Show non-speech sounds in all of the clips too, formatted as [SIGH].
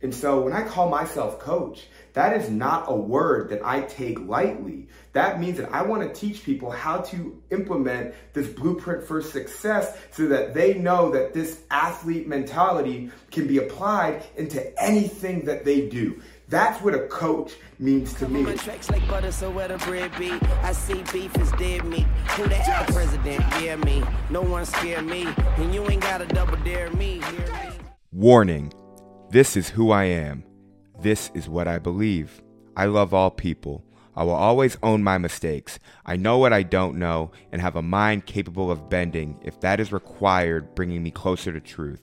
And so when I call myself coach, that is not a word that I take lightly. That means that I want to teach people how to implement this blueprint for success so that they know that this athlete mentality can be applied into anything that they do. That's what a coach means to me. Tracks like butter, so where the bread be. I see beef is dead meat. Who the hell president? Yeah, me. No one scare me. And you ain't got to double dare me. Warning. This is who I am. This is what I believe. I love all people. I will always own my mistakes. I know what I don't know and have a mind capable of bending if that is required, bringing me closer to truth.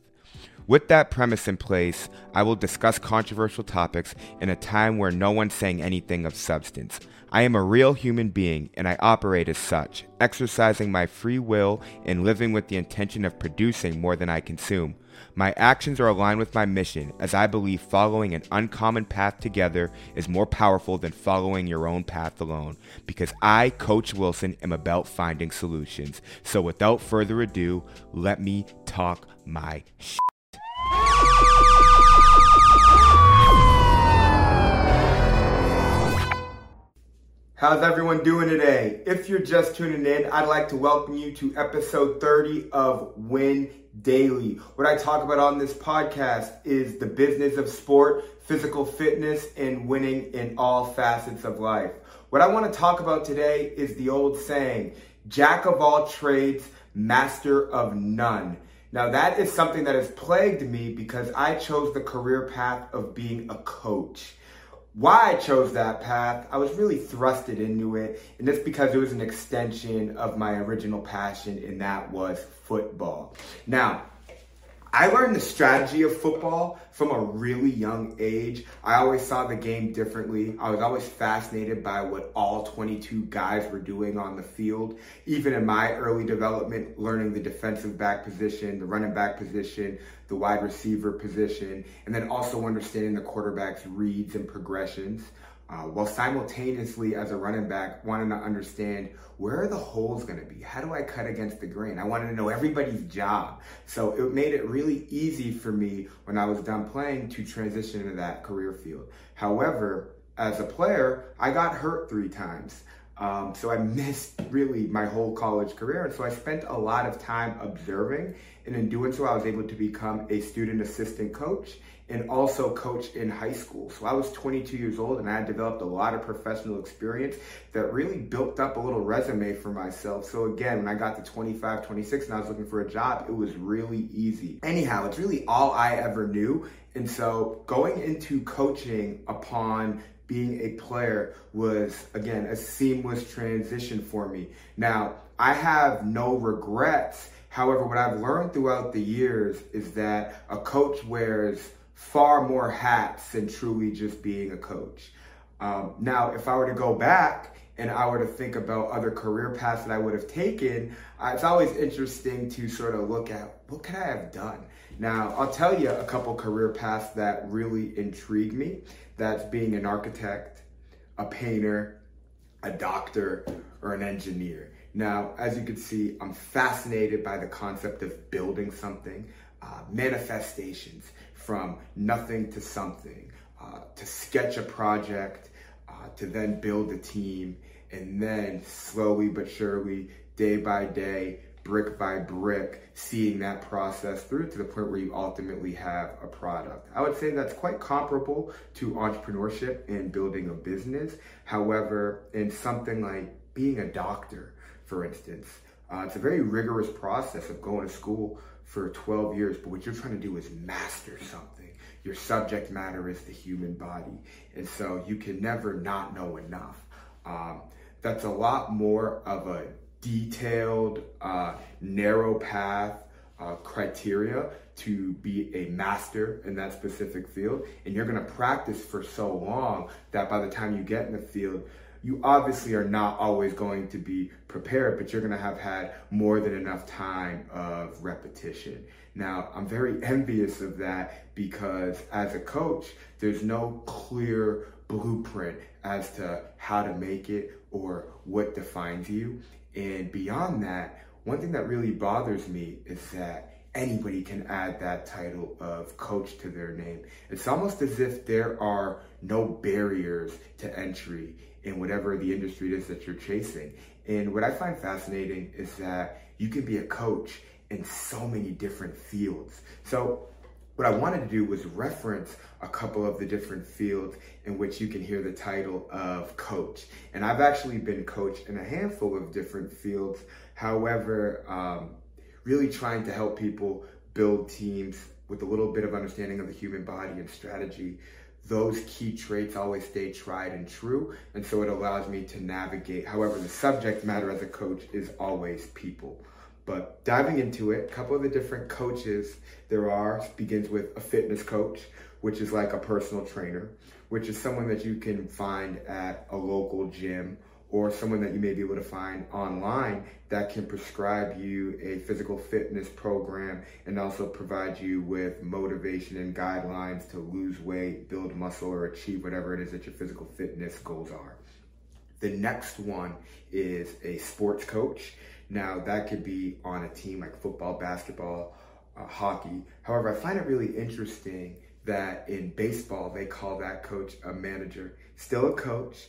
With that premise in place, I will discuss controversial topics in a time where no one's saying anything of substance. I am a real human being and I operate as such, exercising my free will and living with the intention of producing more than I consume. My actions are aligned with my mission as I believe following an uncommon path together is more powerful than following your own path alone because I, Coach Wilson, am about finding solutions. So without further ado, let me talk my shit. How's everyone doing today? If you're just tuning in, I'd like to welcome you to episode 30 of Win Daily. What I talk about on this podcast is the business of sport, physical fitness, and winning in all facets of life. What I want to talk about today is the old saying, Jack of all trades, master of none. Now, that is something that has plagued me because I chose the career path of being a coach why I chose that path, I was really thrusted into it, and that's because it was an extension of my original passion, and that was football. Now, I learned the strategy of football from a really young age. I always saw the game differently. I was always fascinated by what all 22 guys were doing on the field. Even in my early development, learning the defensive back position, the running back position, the wide receiver position, and then also understanding the quarterback's reads and progressions uh, while simultaneously as a running back wanting to understand where are the holes going to be? How do i cut against the grain? I wanted to know everybody's job. So it made it really easy for me when i was done playing to transition into that career field. However as a player i got hurt three times. Um, so I missed really my whole college career. And so I spent a lot of time observing. And in doing so, I was able to become a student assistant coach and also coach in high school. So I was 22 years old and I had developed a lot of professional experience that really built up a little resume for myself. So again, when I got to 25, 26 and I was looking for a job, it was really easy. Anyhow, it's really all I ever knew. And so going into coaching upon being a player was again a seamless transition for me. Now, I have no regrets. However, what I've learned throughout the years is that a coach wears far more hats than truly just being a coach. Um, now, if I were to go back and I were to think about other career paths that I would have taken, it's always interesting to sort of look at what could I have done. Now, I'll tell you a couple career paths that really intrigue me. That's being an architect, a painter, a doctor, or an engineer. Now, as you can see, I'm fascinated by the concept of building something, uh, manifestations from nothing to something, uh, to sketch a project, uh, to then build a team, and then slowly but surely, day by day, brick by brick, seeing that process through to the point where you ultimately have a product. I would say that's quite comparable to entrepreneurship and building a business. However, in something like being a doctor, for instance, uh, it's a very rigorous process of going to school for 12 years, but what you're trying to do is master something. Your subject matter is the human body. And so you can never not know enough. Um, that's a lot more of a detailed, uh, narrow path uh, criteria to be a master in that specific field. And you're going to practice for so long that by the time you get in the field, you obviously are not always going to be prepared, but you're going to have had more than enough time of repetition. Now, I'm very [LAUGHS] envious of that because as a coach, there's no clear blueprint as to how to make it or what defines you. And beyond that, one thing that really bothers me is that anybody can add that title of coach to their name. It's almost as if there are no barriers to entry in whatever the industry is that you're chasing. And what I find fascinating is that you can be a coach in so many different fields. So what I wanted to do was reference a couple of the different fields in which you can hear the title of coach. And I've actually been coached in a handful of different fields. However, um, really trying to help people build teams with a little bit of understanding of the human body and strategy. Those key traits always stay tried and true. And so it allows me to navigate. However, the subject matter as a coach is always people. But diving into it, a couple of the different coaches there are begins with a fitness coach, which is like a personal trainer, which is someone that you can find at a local gym or someone that you may be able to find online that can prescribe you a physical fitness program and also provide you with motivation and guidelines to lose weight, build muscle, or achieve whatever it is that your physical fitness goals are. The next one is a sports coach. Now, that could be on a team like football, basketball, uh, hockey. However, I find it really interesting that in baseball, they call that coach a manager. Still a coach.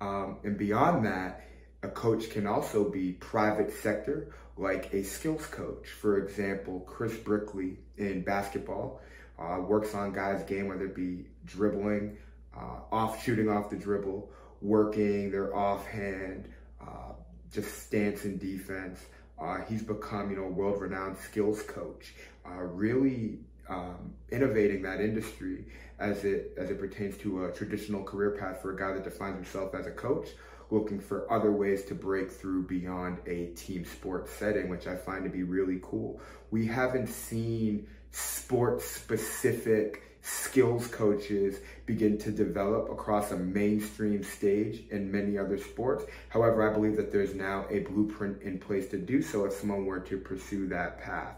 Um, and beyond that, a coach can also be private sector, like a skills coach. For example, Chris Brickley in basketball uh, works on guys' game, whether it be dribbling, uh, off shooting off the dribble, working their offhand, uh, just stance and defense. Uh, he's become, you know, world-renowned skills coach, uh, really um, innovating that industry as it as it pertains to a traditional career path for a guy that defines himself as a coach, looking for other ways to break through beyond a team sports setting, which I find to be really cool. We haven't seen sports specific skills coaches begin to develop across a mainstream stage in many other sports. However, I believe that there's now a blueprint in place to do so if someone were to pursue that path.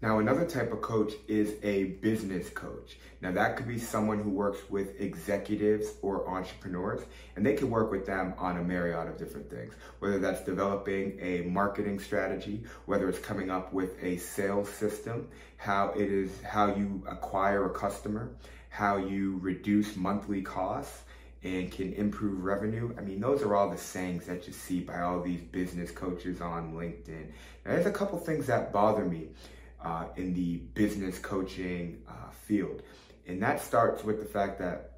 Now, another type of coach is a business coach. Now, that could be someone who works with executives or entrepreneurs, and they can work with them on a myriad of different things, whether that's developing a marketing strategy, whether it's coming up with a sales system, how it is how you acquire a customer, how you reduce monthly costs, and can improve revenue. I mean, those are all the sayings that you see by all these business coaches on LinkedIn. Now, there's a couple things that bother me uh, in the business coaching uh, field. And that starts with the fact that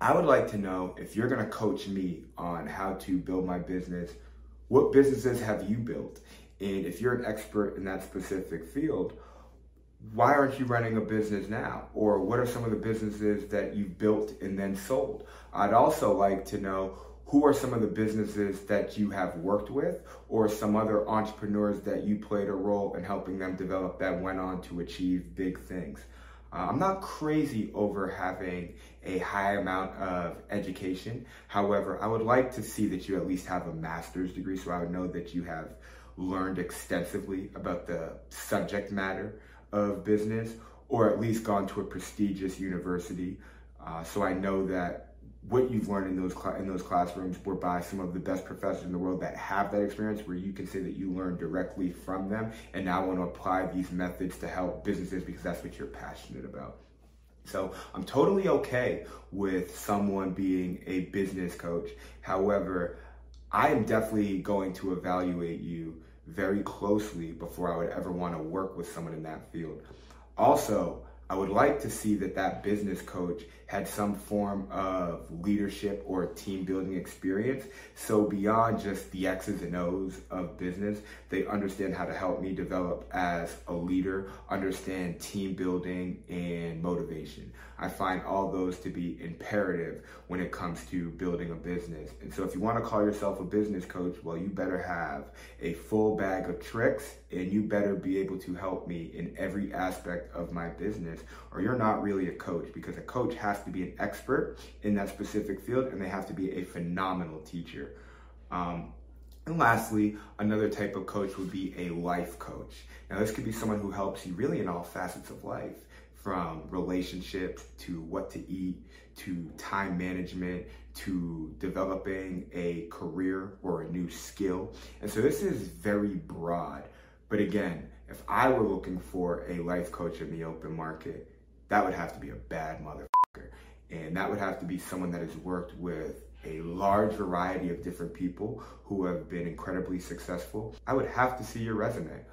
I would like to know if you're going to coach me on how to build my business, what businesses have you built? And if you're an expert in that specific field, why aren't you running a business now? Or what are some of the businesses that you've built and then sold? I'd also like to know who are some of the businesses that you have worked with or some other entrepreneurs that you played a role in helping them develop that went on to achieve big things. Uh, I'm not crazy over having a high amount of education. However, I would like to see that you at least have a master's degree so I would know that you have learned extensively about the subject matter of business or at least gone to a prestigious university uh, so I know that what you've learned in those cl- in those classrooms were by some of the best professors in the world that have that experience where you can say that you learned directly from them and now want to apply these methods to help businesses because that's what you're passionate about. So I'm totally okay with someone being a business coach. However, I am definitely going to evaluate you very closely before I would ever want to work with someone in that field. Also, I would like to see that that business coach had some form of leadership or team building experience. So beyond just the X's and O's of business, they understand how to help me develop as a leader, understand team building and motivation. I find all those to be imperative when it comes to building a business. And so if you want to call yourself a business coach, well, you better have a full bag of tricks and you better be able to help me in every aspect of my business or you're not really a coach because a coach has to be an expert in that specific field and they have to be a phenomenal teacher. Um, and lastly, another type of coach would be a life coach. Now, this could be someone who helps you really in all facets of life from relationships to what to eat to time management to developing a career or a new skill. And so this is very broad. But again, if I were looking for a life coach in the open market, that would have to be a bad motherfucker. And that would have to be someone that has worked with a large variety of different people who have been incredibly successful. I would have to see your resume.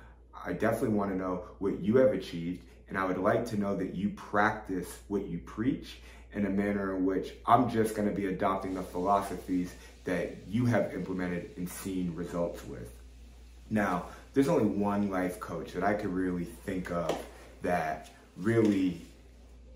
I definitely want to know what you have achieved, and I would like to know that you practice what you preach in a manner in which I'm just going to be adopting the philosophies that you have implemented and seen results with. Now, there's only one life coach that I could really think of that really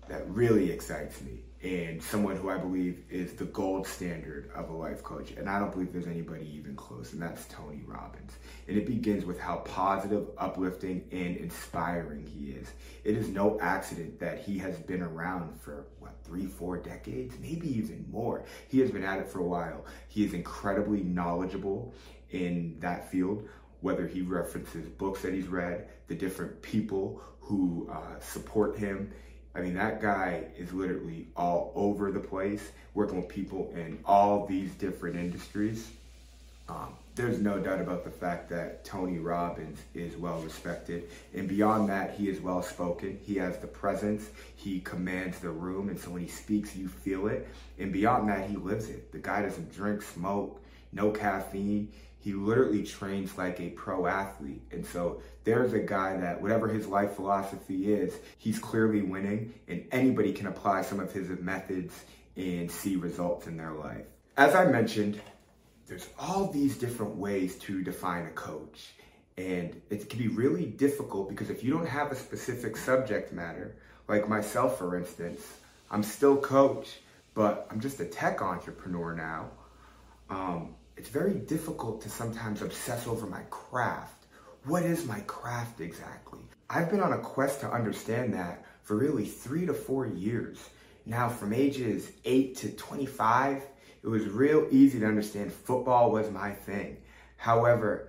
that really excites me and someone who I believe is the gold standard of a life coach. And I don't believe there's anybody even close, and that's Tony Robbins. And it begins with how positive, uplifting, and inspiring he is. It is no accident that he has been around for what, three, four decades, maybe even more. He has been at it for a while. He is incredibly knowledgeable in that field whether he references books that he's read, the different people who uh, support him. I mean, that guy is literally all over the place, working with people in all these different industries. Um, there's no doubt about the fact that Tony Robbins is well respected. And beyond that, he is well spoken. He has the presence, he commands the room. And so when he speaks, you feel it. And beyond that, he lives it. The guy doesn't drink, smoke, no caffeine he literally trains like a pro athlete. And so there's a guy that, whatever his life philosophy is, he's clearly winning, and anybody can apply some of his methods and see results in their life. As I mentioned, there's all these different ways to define a coach. And it can be really difficult because if you don't have a specific subject matter, like myself, for instance, I'm still coach, but I'm just a tech entrepreneur now. Um, it's very difficult to sometimes obsess over my craft. What is my craft exactly? I've been on a quest to understand that for really three to four years. Now, from ages 8 to 25, it was real easy to understand football was my thing. However,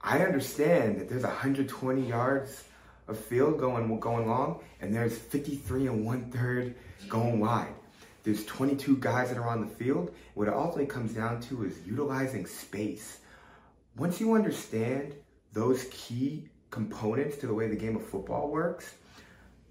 I understand that there's 120 yards of field going going long, and there's 53 and one third going wide. There's 22 guys that are on the field. What it ultimately comes down to is utilizing space. Once you understand those key components to the way the game of football works,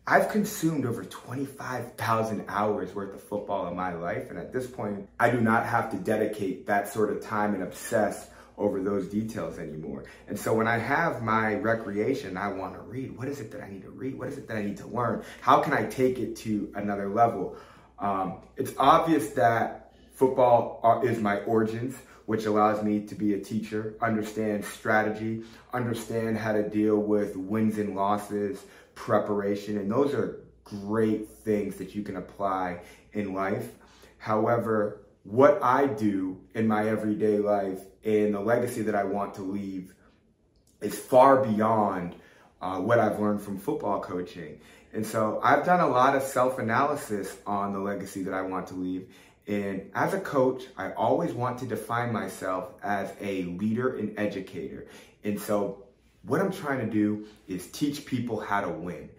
I've consumed over 25,000 hours worth of football in my life. And at this point, I do not have to dedicate that sort of time and obsess over those details anymore. And so when I have my recreation, I want to read. What is it that I need to read? What is it that I need to learn? How can I take it to another level? Um, it's obvious that football are, is my origins, which allows me to be a teacher, understand strategy, understand how to deal with wins and losses, preparation, and those are great things that you can apply in life. However, what I do in my everyday life and the legacy that I want to leave is far beyond uh, what I've learned from football coaching. And so I've done a lot of self analysis on the legacy that I want to leave. And as a coach, I always want to define myself as a leader and educator. And so what I'm trying to do is teach people how to win.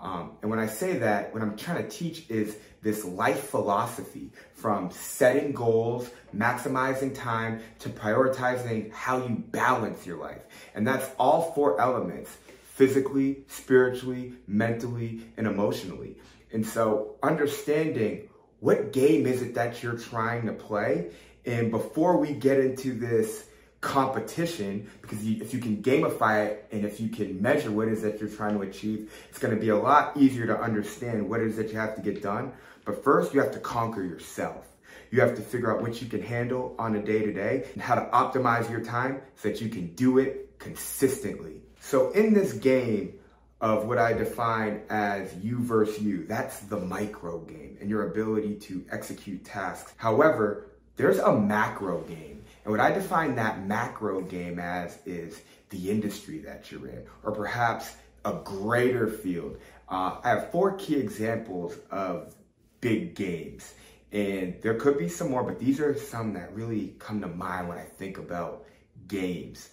Um, and when I say that, what I'm trying to teach is this life philosophy from setting goals, maximizing time, to prioritizing how you balance your life. And that's all four elements physically, spiritually, mentally, and emotionally. And so understanding what game is it that you're trying to play? And before we get into this competition, because you, if you can gamify it and if you can measure what it is that you're trying to achieve, it's going to be a lot easier to understand what it is that you have to get done. But first, you have to conquer yourself. You have to figure out what you can handle on a day to day and how to optimize your time so that you can do it consistently. So in this game of what I define as you versus you, that's the micro game and your ability to execute tasks. However, there's a macro game. And what I define that macro game as is the industry that you're in, or perhaps a greater field. Uh, I have four key examples of big games. And there could be some more, but these are some that really come to mind when I think about games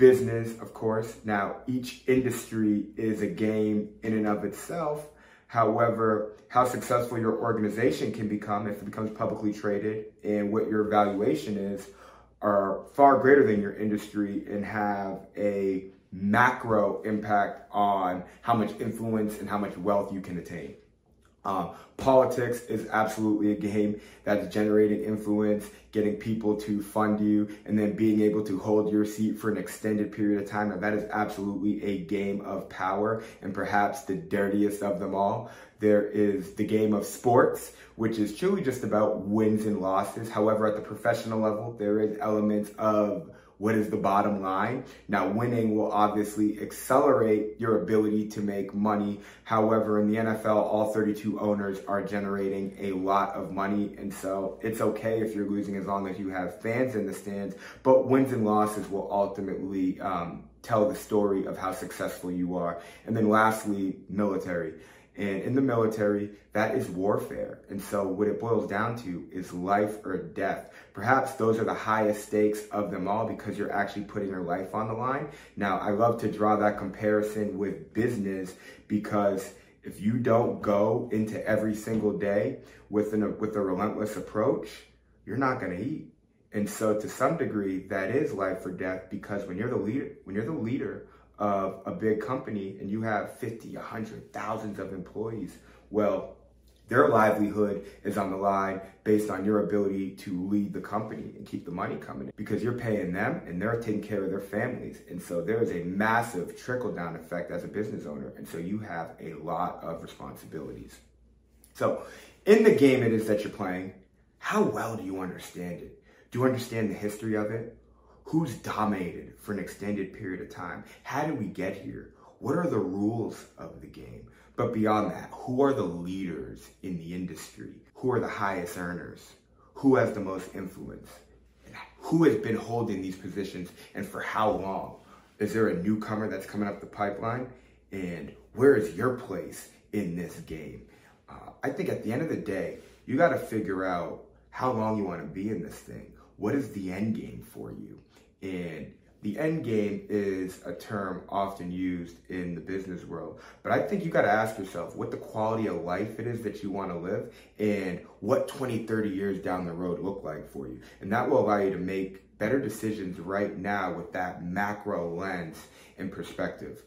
business, of course. Now, each industry is a game in and of itself. However, how successful your organization can become if it becomes publicly traded and what your valuation is are far greater than your industry and have a macro impact on how much influence and how much wealth you can attain. Um, politics is absolutely a game that's generating influence, getting people to fund you, and then being able to hold your seat for an extended period of time. Now, that is absolutely a game of power and perhaps the dirtiest of them all. There is the game of sports, which is truly just about wins and losses. However, at the professional level, there is elements of what is the bottom line? Now, winning will obviously accelerate your ability to make money. However, in the NFL, all 32 owners are generating a lot of money. And so it's okay if you're losing as long as you have fans in the stands. But wins and losses will ultimately um, tell the story of how successful you are. And then lastly, military. And in the military, that is warfare. And so what it boils down to is life or death. Perhaps those are the highest stakes of them all because you're actually putting your life on the line. Now, I love to draw that comparison with business because if you don't go into every single day with an, with a relentless approach, you're not going to eat. And so to some degree, that is life or death because when you're the leader, when you're the leader of a big company and you have 50, 100, thousands of employees, well, their livelihood is on the line based on your ability to lead the company and keep the money coming in because you're paying them and they're taking care of their families. And so there is a massive trickle down effect as a business owner. And so you have a lot of responsibilities. So in the game it is that you're playing, how well do you understand it? Do you understand the history of it? Who's dominated for an extended period of time? How did we get here? What are the rules of the game? But beyond that, who are the leaders in the industry? Who are the highest earners? Who has the most influence? Who has been holding these positions and for how long? Is there a newcomer that's coming up the pipeline? And where is your place in this game? Uh, I think at the end of the day, you got to figure out how long you want to be in this thing. What is the end game for you? And the end game is a term often used in the business world. But I think you got to ask yourself what the quality of life it is that you want to live and what 20, 30 years down the road look like for you. And that will allow you to make better decisions right now with that macro lens and perspective.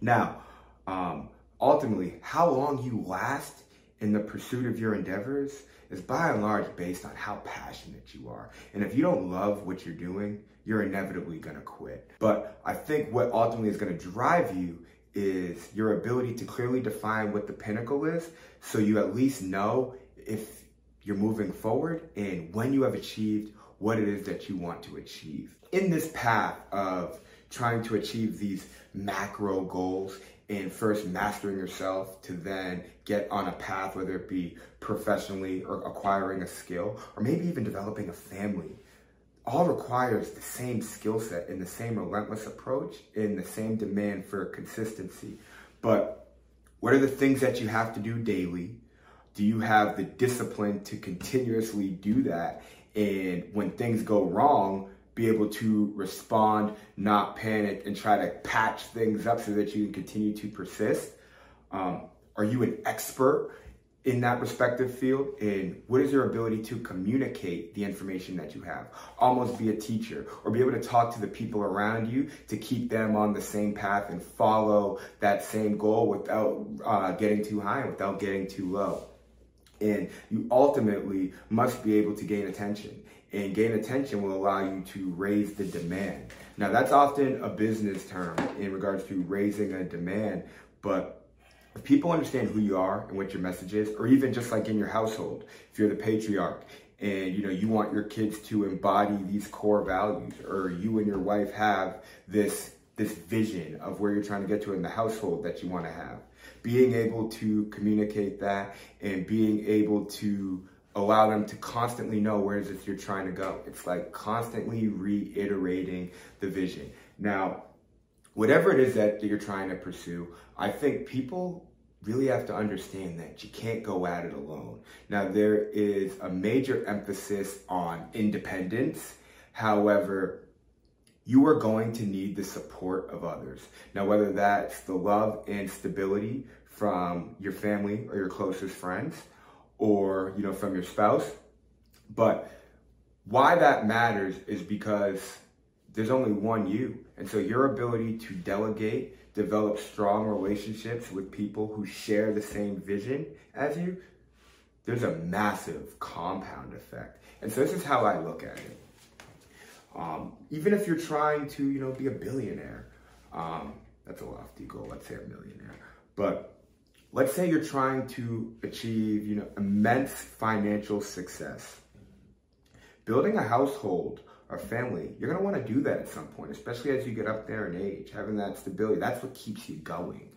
Now, um, ultimately, how long you last in the pursuit of your endeavors is by and large based on how passionate you are. And if you don't love what you're doing, you're inevitably to quit. But I think what ultimately is to drive you is your ability to clearly define what the pinnacle is so you at least know if you're moving forward and when you have achieved what it is that you want to achieve. In this path of trying to achieve these macro goals and first mastering yourself to then get on a path, whether it be professionally or acquiring a skill or maybe even developing a family all requires the same skill set and the same relentless approach and the same demand for consistency. But what are the things that you have to do daily? Do you have the discipline to continuously do that? And when things go wrong, be able to respond, not panic, and try to patch things up so that you can continue to persist? Um, are you an expert in that respective field and what is your ability to communicate the information that you have? Almost be a teacher or be able to talk to the people around you to keep them on the same path and follow that same goal without uh, getting too high and without getting too low. And you ultimately must be able to gain attention and gain attention will allow you to raise the demand. Now that's often a business term in regards to raising a demand but if people understand who you are and what your message is, or even just like in your household, if you're the patriarch and you know you want your kids to embody these core values, or you and your wife have this this vision of where you're trying to get to in the household that you want to have, being able to communicate that and being able to allow them to constantly know where is it you're trying to go. It's like constantly reiterating the vision. Now, whatever it is that you're trying to pursue, I think people really have to understand that you can't go at it alone. Now, there is a major emphasis on independence. However, you are going to need the support of others. Now, whether that's the love and stability from your family or your closest friends, or you know from your spouse, but why that matters is because there's only one you. And so your ability to delegate, develop strong relationships with people who share the same vision as you, there's a massive compound effect. And so this is how I look at it. Um, even if you're trying to, you know, be a billionaire, um, that's a lofty goal. Let's say a millionaire, but let's say you're trying to achieve, you know, immense financial success. Building a household or family, you're gonna want to do that at some point, especially as you get up there in age. Having that stability, that's what keeps you going,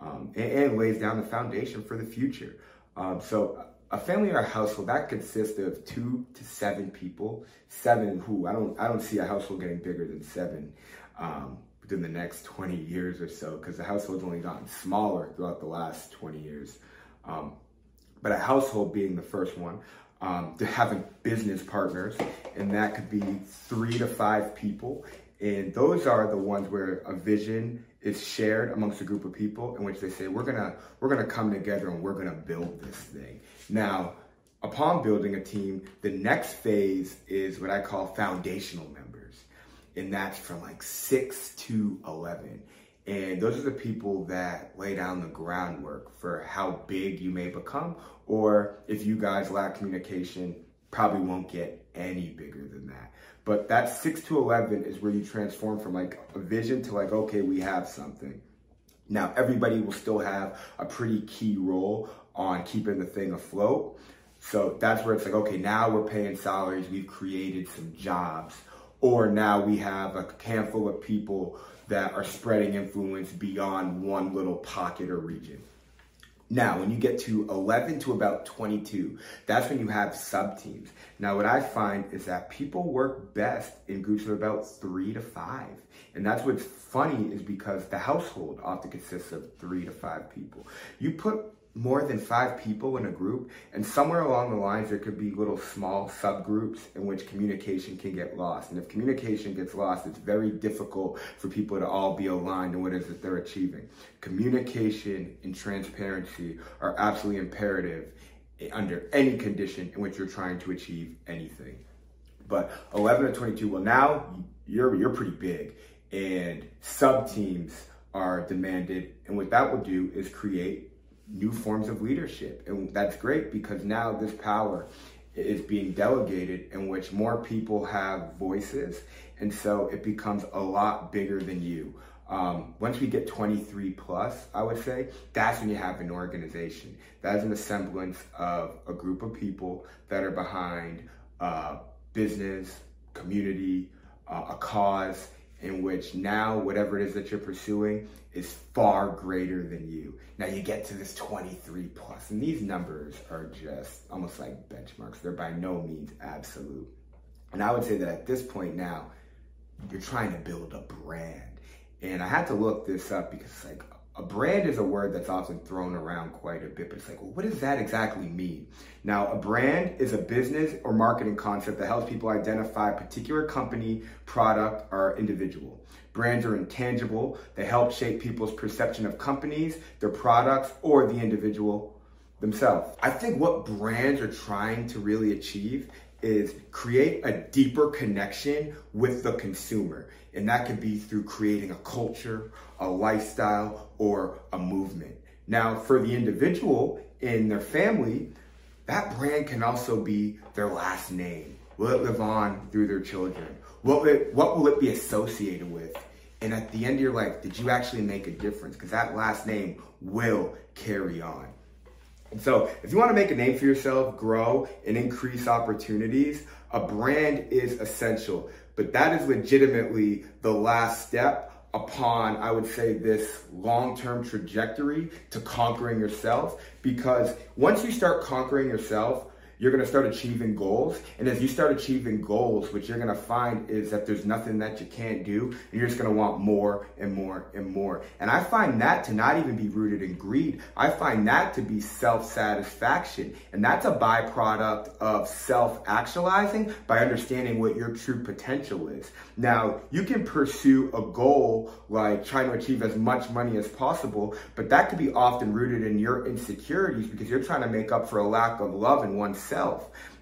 um, and, and, lays down the foundation for the future. Um, so a family or a household that consists of two to seven people. Seven who I don't I don't see a household getting bigger than seven um, within the next 20 years or so because the household's only gotten smaller throughout the last 20 years. Um, but a household being the first one, um, to having business partners, and that could be three to five people. And those are the ones where a vision is shared amongst a group of people in which they say, we're gonna, we're gonna come together and we're gonna build this thing. Now, upon building a team, the next phase is what I call foundational members. And that's from like six to 11. And those are the people that lay down the groundwork for how big you may become, or if you guys lack communication, probably won't get any bigger than that. But that 6 to 11 is where you transform from like a vision to like, okay, we have something. Now, everybody will still have a pretty key role on keeping the thing afloat. So that's where it's like, okay, now we're paying salaries, we've created some jobs, or now we have a handful of people that are spreading influence beyond one little pocket or region. Now, when you get to 11 to about 22, that's when you have sub teams. Now, what I find is that people work best in groups of about three to five. And that's what's funny is because the household often consists of three to five people. You put more than five people in a group, and somewhere along the lines, there could be little small subgroups in which communication can get lost. And if communication gets lost, it's very difficult for people to all be aligned in what it is that they're achieving. Communication and transparency are absolutely imperative under any condition in which you're trying to achieve anything. But 11 to 22, well, now you're you're pretty big, and sub teams are demanded, and what that will do is create new forms of leadership. And that's great because now this power is being delegated in which more people have voices. And so it becomes a lot bigger than you. Um, once we get 23 plus, I would say, that's when you have an organization. That is an semblance of a group of people that are behind uh, business, community, uh, a cause, in which now whatever it is that you're pursuing is far greater than you. Now you get to this 23 plus, and these numbers are just almost like benchmarks. They're by no means absolute. And I would say that at this point now, you're trying to build a brand. And I had to look this up because it's like a brand is a word that's often thrown around quite a bit, but it's like, well, what does that exactly mean? Now, a brand is a business or marketing concept that helps people identify a particular company, product, or individual. Brands are intangible. They help shape people's perception of companies, their products, or the individual themselves. I think what brands are trying to really achieve is create a deeper connection with the consumer. And that could be through creating a culture, a lifestyle, or a movement. Now, for the individual in their family, that brand can also be their last name. Will it live on through their children? What will it, what will it be associated with? And at the end of your life, did you actually make a difference? Because that last name will carry on. And so, if you want to make a name for yourself, grow, and increase opportunities, a brand is essential. But that is legitimately the last step upon, I would say, this long term trajectory to conquering yourself. Because once you start conquering yourself, you're going to start achieving goals. And as you start achieving goals, what you're going to find is that there's nothing that you can't do. And you're just going to want more and more and more. And I find that to not even be rooted in greed. I find that to be self satisfaction. And that's a byproduct of self actualizing by understanding what your true potential is. Now, you can pursue a goal like trying to achieve as much money as possible, but that could be often rooted in your insecurities because you're trying to make up for a lack of love in oneself.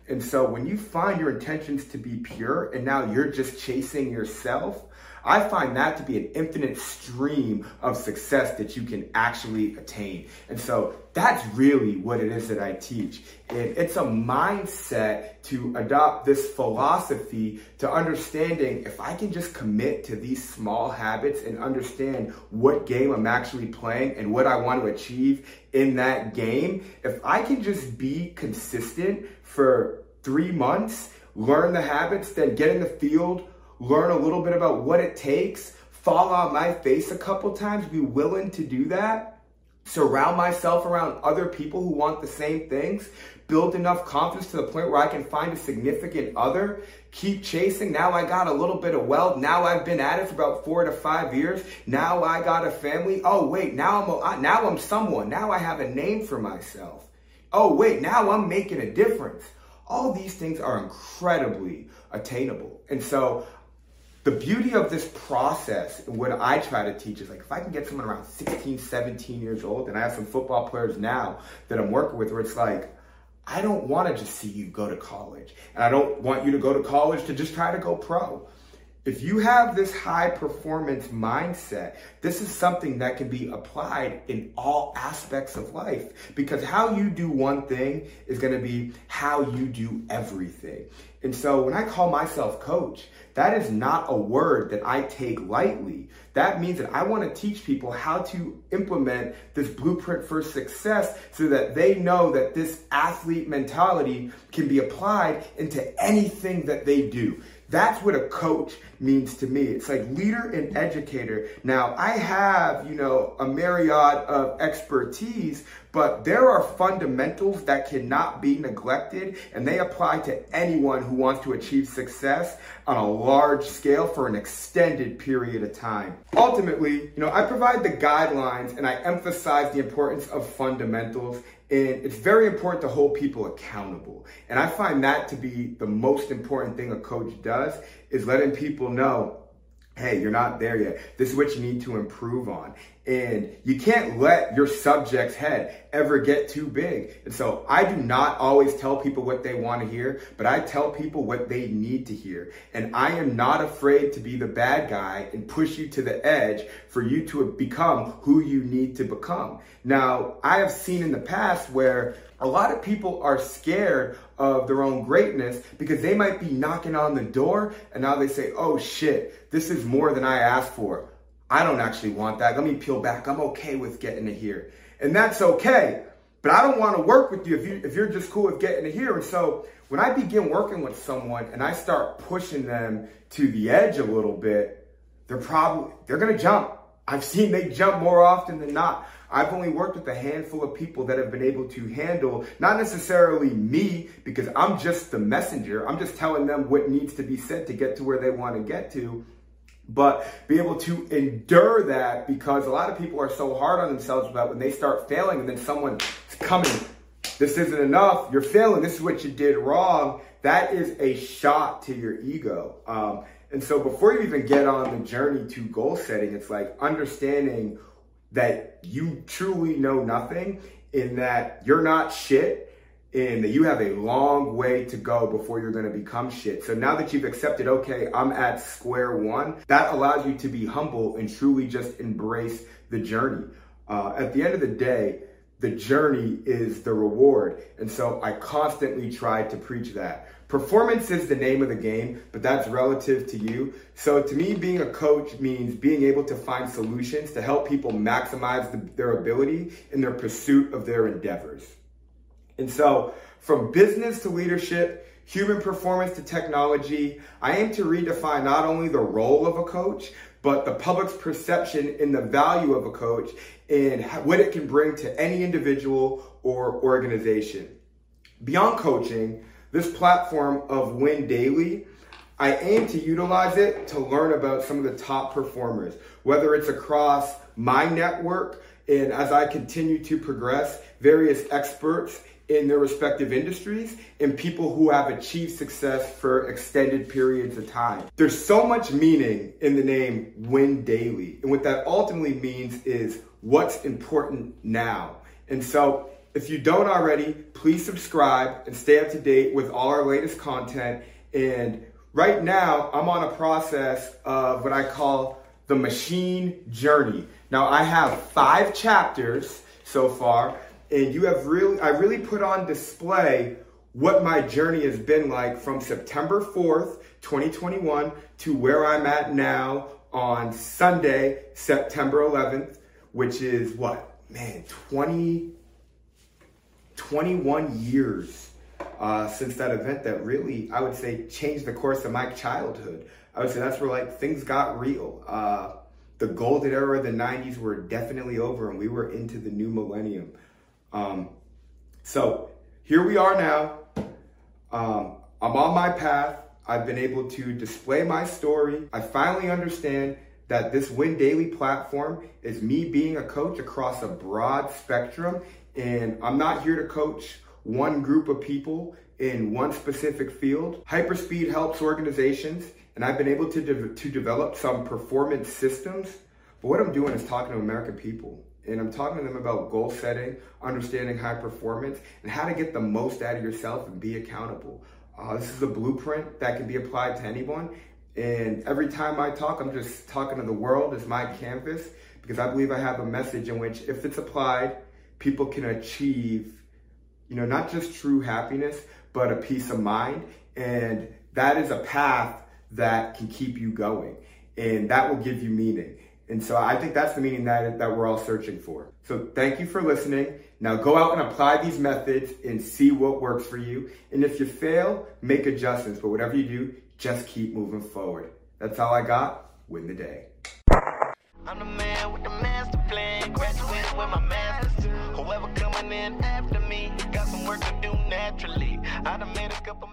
And so when you find your intentions to be pure and now you're just chasing yourself, I find that to be an infinite stream of success that you can actually attain. And so that's really what it is that I teach. And it's a mindset to adopt this philosophy to understanding if I can just commit to these small habits and understand what game I'm actually playing and what I want to achieve in that game, if I can just be consistent for three months, learn the habits, then get in the field, learn a little bit about what it takes, fall on my face a couple times, be willing to do that, surround myself around other people who want the same things, build enough confidence to the point where I can find a significant other, keep chasing. Now I got a little bit of wealth. Now I've been at it for about four to five years. Now I got a family. Oh wait, now I'm a, now I'm someone. Now I have a name for myself. Oh wait, now I'm making a difference. All these things are incredibly attainable. And so the beauty of this process and what I try to teach is like if I can get someone around 16, 17 years old, and I have some football players now that I'm working with where it's like, I don't want to just see you go to college. And I don't want you to go to college to just try to go pro. If you have this high performance mindset, this is something that can be applied in all aspects of life because how you do one thing is going to be how you do everything. And so when I call myself coach, that is not a word that I take lightly. That means that I want to teach people how to implement this blueprint for success so that they know that this athlete mentality can be applied into anything that they do. That's what a coach means to me. It's like leader and educator. Now, I have, you know, a myriad of expertise, but there are fundamentals that cannot be neglected, and they apply to anyone who wants to achieve success on a large scale for an extended period of time. Ultimately, you know, I provide the guidelines and I emphasize the importance of fundamentals and it's very important to hold people accountable. And I find that to be the most important thing a coach does is letting people know hey, you're not there yet. This is what you need to improve on. And you can't let your subject's head ever get too big. And so I do not always tell people what they want to hear, but I tell people what they need to hear. And I am not afraid to be the bad guy and push you to the edge for you to become who you need to become. Now, I have seen in the past where a lot of people are scared of their own greatness because they might be knocking on the door and now they say, oh shit, this is more than I asked for. I don't actually want that. Let me peel back. I'm okay with getting it here. And that's okay. But I don't want to work with you if, you if you're just cool with getting it here. And so when I begin working with someone and I start pushing them to the edge a little bit, they're probably, they're going to jump. I've seen they jump more often than not. I've only worked with a handful of people that have been able to handle, not necessarily me, because I'm just the messenger. I'm just telling them what needs to be said to get to where they want to get to. But be able to endure that because a lot of people are so hard on themselves about when they start failing and then someone's coming, this isn't enough, you're failing, this is what you did wrong. That is a shot to your ego. Um, and so before you even get on the journey to goal setting, it's like understanding that you truly know nothing, in that you're not shit, and that you have a long way to go before you're to become shit. So now that you've accepted, okay, I'm at square one, that allows you to be humble and truly just embrace the journey. Uh, at the end of the day, the journey is the reward. And so I constantly try to preach that. Performance is the name of the game, but that's relative to you. So to me, being a coach means being able to find solutions to help people maximize the, their ability in their pursuit of their endeavors. And so from business to leadership, human performance to technology, I aim to redefine not only the role of a coach, but the public's perception in the value of a coach and what it can bring to any individual or organization. Beyond coaching, this platform of Win Daily, I aim to utilize it to learn about some of the top performers, whether it's across my network and as I continue to progress, various experts in their respective industries and people who have achieved success for extended periods of time. There's so much meaning in the name Win Daily. And what that ultimately means is what's important now. And so If you don't already, please subscribe and stay up to date with all our latest content. And right now, I'm on a process of what I call the machine journey. Now, I have five chapters so far, and you have really, I really put on display what my journey has been like from September 4th, 2021 to where I'm at now on Sunday, September 11th, which is what? Man, 20, 21 years uh, since that event that really, I would say, changed the course of my childhood. I would say that's where like things got real. Uh, the golden era of the 90s were definitely over and we were into the new millennium. Um, so here we are now. Um, I'm on my path. I've been able to display my story. I finally understand that this Win Daily platform is me being a coach across a broad spectrum. And I'm not here to coach one group of people in one specific field. Hyperspeed helps organizations, and I've been able to, de- to develop some performance systems. But what I'm doing is talking to American people. And I'm talking to them about goal setting, understanding high performance, and how to get the most out of yourself and be accountable. Uh, this is a blueprint that can be applied to anyone. And every time I talk, I'm just talking to the world as my canvas because I believe I have a message in which, if it's applied, people can achieve, you know, not just true happiness, but a peace of mind. And that is a path that can keep you going and that will give you meaning. And so I think that's the meaning that, that we're all searching for. So thank you for listening. Now go out and apply these methods and see what works for you. And if you fail, make adjustments. But whatever you do, just keep moving forward. That's all I got. Win the day. I done made a couple.